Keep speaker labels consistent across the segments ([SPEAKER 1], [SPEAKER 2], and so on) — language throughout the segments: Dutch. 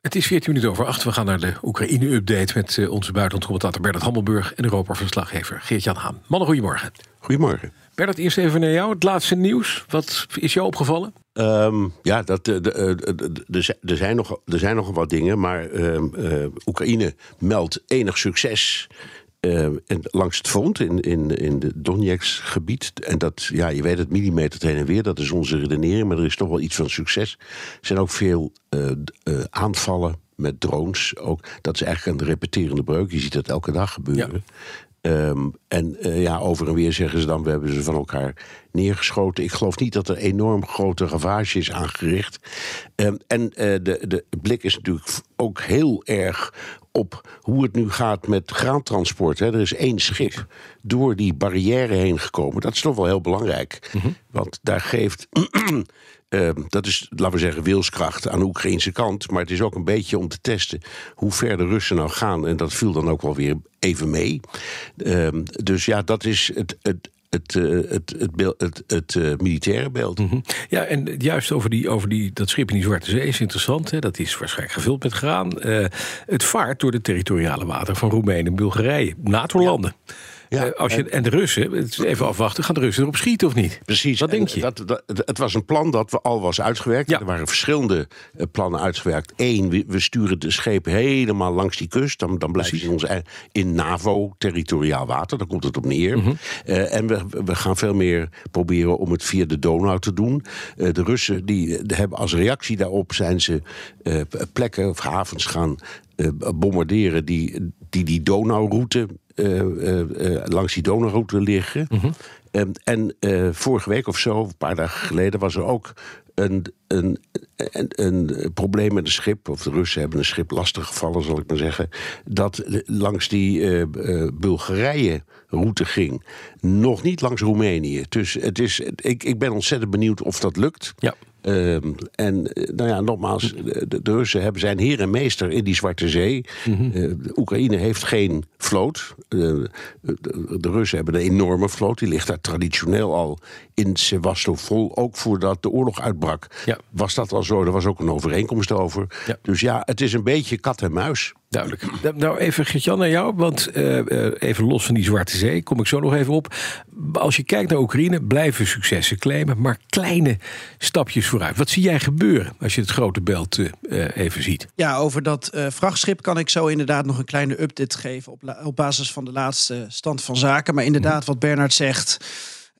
[SPEAKER 1] Het is 14 minuten over 8. We gaan naar de Oekraïne-update met uh, onze buitenlandcommentator Bernard Hammelburg en Europa-verslaggever Geert-Jan Haan. Mannen, goedemorgen.
[SPEAKER 2] Goedemorgen.
[SPEAKER 1] Bernard, eerst even naar jou. Het laatste nieuws. Wat is jou opgevallen?
[SPEAKER 2] Um, ja, dat, de, de, de, er, zijn nog, er zijn nog wat dingen, maar um, uh, Oekraïne meldt enig succes. Uh, langs het front in, in, in de Donetsk-gebied. En dat, ja, je weet het, millimeter heen en weer, dat is onze redenering, maar er is toch wel iets van succes. Er zijn ook veel uh, uh, aanvallen met drones. Ook, dat is eigenlijk een repeterende breuk. Je ziet dat elke dag gebeuren. Ja. Um, en uh, ja, over en weer zeggen ze dan: we hebben ze van elkaar neergeschoten. Ik geloof niet dat er enorm grote ravage is aangericht. Um, en uh, de, de blik is natuurlijk ook heel erg op hoe het nu gaat met graantransport. Hè. Er is één schip door die barrière heen gekomen. Dat is toch wel heel belangrijk. Mm -hmm. Want daar geeft. Uh, dat is, laten we zeggen, wilskracht aan de Oekraïnse kant. Maar het is ook een beetje om te testen hoe ver de Russen nou gaan. En dat viel dan ook wel weer even mee. Uh, dus ja, dat is het. het het, uh, het, het, beeld, het, het uh, militaire beeld.
[SPEAKER 1] Mm -hmm. Ja, en juist over, die, over die, dat schip in die Zwarte Zee is interessant. Hè? Dat is waarschijnlijk gevuld met graan. Uh, het vaart door de territoriale wateren van Roemenië en Bulgarije, NATO-landen. Ja. Ja, uh, als je, en, en de Russen, even afwachten, gaan de Russen erop schieten of niet?
[SPEAKER 2] Precies.
[SPEAKER 1] Wat denk je?
[SPEAKER 2] Dat, dat, het was een plan dat al was uitgewerkt. Ja. Er waren verschillende uh, plannen uitgewerkt. Eén, we, we, sturen de schepen helemaal langs die kust. Dan, dan blijven ze in, ons, in NAVO-territoriaal water. Daar komt het op neer. Mm -hmm. uh, en we, we gaan veel meer proberen om het via de Donau te doen. de Russen die, hebben als reactie daarop zijn ze plekken of havens gaan bombarderen die die, die Donauroute langs die Donauroute liggen. Mm -hmm. um, en vorige week of zo, een paar dagen geleden, was er ook een, een, een, een, probleem met een schip. Of de Russen hebben een schip lastig gevallen, zal ik maar zeggen. Dat langs die Bulgarije-route ging. Nog niet langs Roemenië. Dus het is, ik, ik ben ontzettend benieuwd of dat lukt.
[SPEAKER 1] Ja.
[SPEAKER 2] Um, en nou ja, nogmaals, de, de, Russen hebben zijn heer en meester in die Zwarte Zee. Mm -hmm. uh, de Oekraïne heeft geen vloot. Uh, de, de, Russen hebben een enorme vloot. Die ligt daar traditioneel al in Sevastopol. Ook voordat de oorlog uitbrak, ja. was dat al zo. Er was ook een overeenkomst over. Ja. Dus ja, het is een beetje kat en muis.
[SPEAKER 1] Duidelijk. Nou, even Gertjan naar jou, want uh, even los van die Zwarte Zee, kom ik zo nog even op. Als je kijkt naar Oekraïne, blijven successen claimen, maar kleine stapjes vooruit. Wat zie jij gebeuren als je het grote beeld uh, even ziet?
[SPEAKER 3] Ja, over dat vrachtschip kan ik zo inderdaad nog een kleine update geven op, op basis van de laatste stand van zaken. Maar inderdaad, wat Bernard zegt.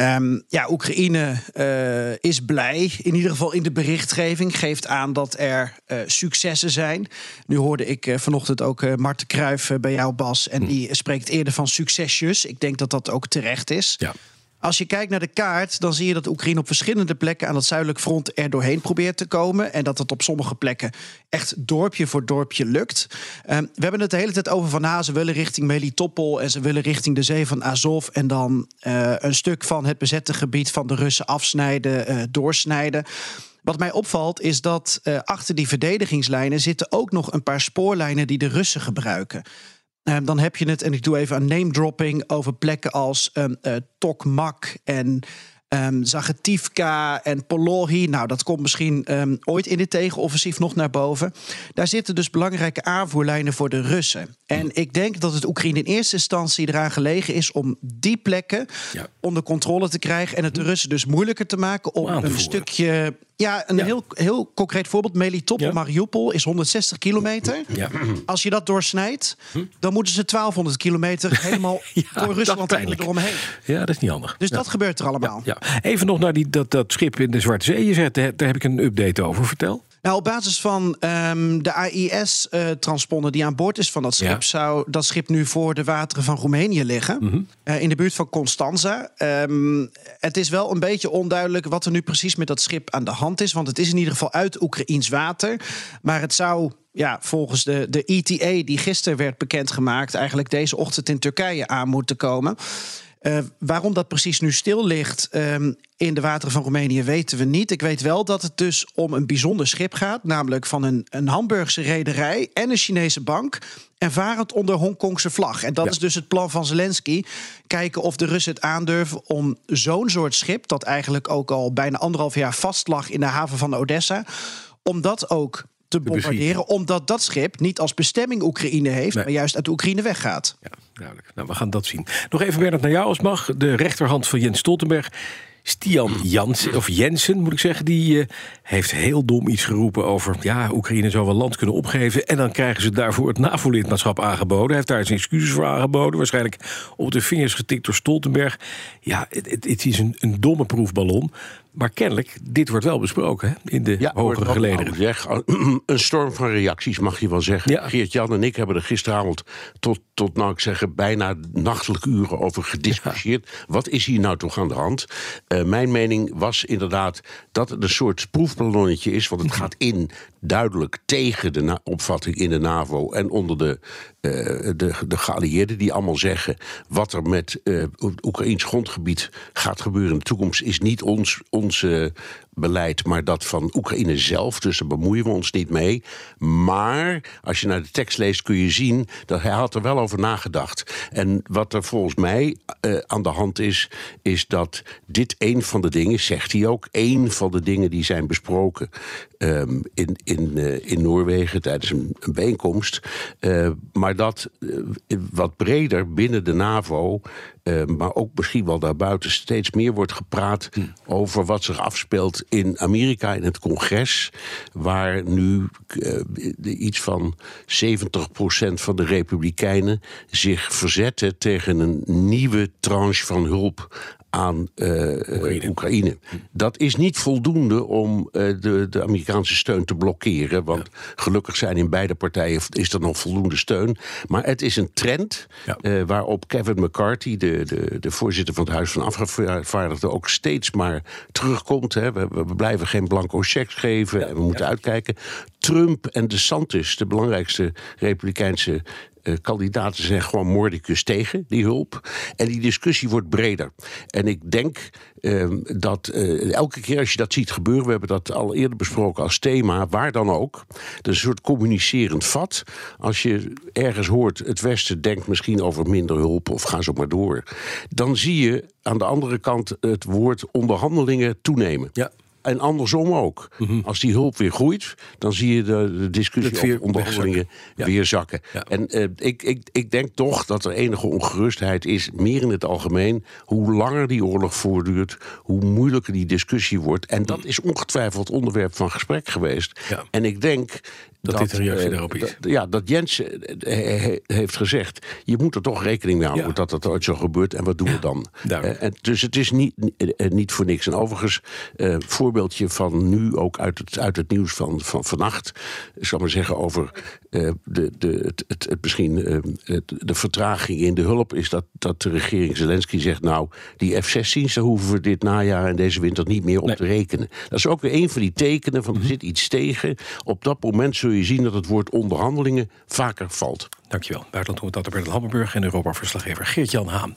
[SPEAKER 3] Um, ja, Oekraïne uh, is blij, in ieder geval in de berichtgeving. Geeft aan dat er uh, successen zijn. Nu hoorde ik uh, vanochtend ook Marten Kruijf bij jou, Bas. En die spreekt eerder van succesjes. Ik denk dat dat ook terecht is.
[SPEAKER 1] Ja.
[SPEAKER 3] Als je kijkt naar de kaart, dan zie je dat Oekraïne op verschillende plekken aan het zuidelijk front er doorheen probeert te komen. En dat het op sommige plekken echt dorpje voor dorpje lukt. Um, we hebben het de hele tijd over van nou, ze willen richting Melitopol en ze willen richting de zee van Azov. En dan uh, een stuk van het bezette gebied van de Russen afsnijden, uh, doorsnijden. Wat mij opvalt is dat achter die verdedigingslijnen zitten ook nog een paar spoorlijnen die de Russen gebruiken. Uh, dan heb je het, en ik doe even een name dropping over plekken als um, uh, Tokmak en um, Zagetivka en Polohi. Nou, dat komt misschien um, ooit in dit tegenoffensief nog naar boven. Daar zitten dus belangrijke aanvoerlijnen voor de Russen. En ik denk dat het Oekraïne in eerste instantie eraan gelegen is om die plekken ja. onder controle te krijgen. En het de Russen dus moeilijker te maken om een stukje. Ja, een ja. Heel, heel concreet voorbeeld. Melitopol, ja. Mariupol is 160 kilometer.
[SPEAKER 1] Ja.
[SPEAKER 3] Als je dat doorsnijdt, dan moeten ze 1200 kilometer helemaal door Rusland eromheen.
[SPEAKER 1] Ja, dat is niet handig.
[SPEAKER 3] Dus dat gebeurt er allemaal.
[SPEAKER 1] Ja. Even nog naar die, dat, dat schip in de Zwarte Zee. Je zegt, daar heb ik een update over. Vertel.
[SPEAKER 3] Nou, op basis van um, de AIS-transponder uh, die aan boord is van dat schip, ja. zou dat schip nu voor de wateren van Roemenië liggen. Mm -hmm. uh, in de buurt van Constanza. Um, het is wel een beetje onduidelijk wat er nu precies met dat schip aan de hand is. Want het is in ieder geval uit Oekraïns water. Maar het zou ja, volgens de, de ETA, die gisteren werd bekendgemaakt, eigenlijk deze ochtend in Turkije aan moeten komen. Uh, waarom dat precies nu stil ligt um, in de wateren van Roemenië weten we niet. Ik weet wel dat het dus om een bijzonder schip gaat, namelijk van een, een Hamburgse rederij en een Chinese bank. En varend onder Hongkongse vlag. En dat is dus het plan van Zelensky. Kijken of de Russen het aandurven om zo'n soort schip, dat eigenlijk ook al bijna anderhalf jaar vast lag in de haven van Odessa, om dat ook te bombarderen. Omdat dat schip niet als bestemming Oekraïne heeft, maar juist uit de Oekraïne weggaat.
[SPEAKER 1] Ja, duidelijk. Nou, we gaan dat zien. Nog even, Bernard, naar jou als mag. De rechterhand van Jens Stoltenberg. Stian Jansen, of Jensen moet ik zeggen, die uh, heeft heel dom iets geroepen over. Ja, Oekraïne zou wel land kunnen opgeven. En dan krijgen ze daarvoor het NAVO-lidmaatschap aangeboden. Hij heeft daar zijn excuses voor aangeboden. Waarschijnlijk op de vingers getikt door Stoltenberg. Ja, het, het, het is een, een domme proefballon. Maar kennelijk, dit wordt wel besproken hè, in de ja, hogere gelederen.
[SPEAKER 2] Zeg, een storm van reacties mag je wel zeggen. Ja. Geert-Jan en ik hebben er gisteravond tot, tot nou ik zeggen, bijna nachtelijke uren over gediscussieerd. Wat is hier nou toch aan de hand? Uh, mijn mening was inderdaad dat het een soort proefballonnetje is. Want het mhm. gaat in duidelijk tegen de opvatting in de NAVO en onder de, uh, de, de geallieerden, die allemaal zeggen: wat er met uh, Oekraïns grondgebied gaat gebeuren in de toekomst, is niet ons, ons beleid, maar dat van Oekraïne zelf. Dus daar bemoeien we ons niet mee. Maar als je naar de tekst leest, kun je zien dat hij had er wel over nagedacht. En wat er volgens mij uh, aan de hand is, is dat dit een van de dingen, zegt hij ook, een van de dingen die zijn besproken in, in, uh, in Noorwegen tijdens een, een bijeenkomst. Uh, maar dat wat breder binnen de NAVO maar ook misschien wel daarbuiten steeds meer wordt gepraat hm. over wat zich afspeelt in Amerika in het congres, waar nu iets van 70% van de Republikeinen zich verzetten tegen een nieuwe tranche van hulp aan uh, Oekraïne. Dat is niet voldoende om uh, de, de Amerikaanse steun te blokkeren. Want gelukkig zijn in beide partijen is er nog voldoende steun. Maar het is een trend ja. uh, waarop Kevin McCarthy, de, de, de voorzitter van het Huis van Afgevaardigden, ook steeds maar terugkomt. Hè. We, we, blijven geen blanco checks geven ja. en we moeten uitkijken. Trump en DeSantis, de belangrijkste Republikeinse uh, kandidaten zijn gewoon moordicus tegen die hulp. En die discussie wordt breder. En ik denk uh, dat uh, elke keer als je dat ziet gebeuren, we hebben dat al eerder besproken als thema, waar dan ook. Dat is een soort communicerend vat. Als je ergens hoort, het Westen denkt misschien over minder hulp of ga zo maar door. Dan zie je aan de andere kant het woord onderhandelingen toenemen. Ja. En andersom ook. Mhm. Als die hulp weer groeit, dan zie je de, de discussie over onderhandelingen weer zakken. En uh, ik, ik, ik denk toch dat er enige ongerustheid is, meer in het algemeen. Hoe langer die oorlog voortduurt, hoe moeilijker die discussie wordt. En dat is ongetwijfeld onderwerp van gesprek geweest. En ik denk
[SPEAKER 1] dat, dit een reactie daarop is.
[SPEAKER 2] ja, dat Jens eh, heeft gezegd... je moet er toch rekening mee houden dat dat ooit zo gebeurt... en wat doen we dan? Uh, en dus het is niet, niet voor niks. En overigens, uh, voorbeeldje van nu ook uit het, uit het nieuws van, van vannacht... ik zal maar zeggen over de, de, het, het, het misschien de vertraging in de hulp... is dat, dat de regering Zelensky zegt... nou, die F-16's, daar hoeven we dit najaar en deze winter niet meer op te rekenen. Dat is ook weer een van die tekenen van er mhm. zit iets tegen. Op dat moment zul je zien dat het woord onderhandelingen vaker valt.
[SPEAKER 1] Dankjewel. Buitenland dat Bert Hammelburg en Europa-verslaggever Geert-Jan Haan.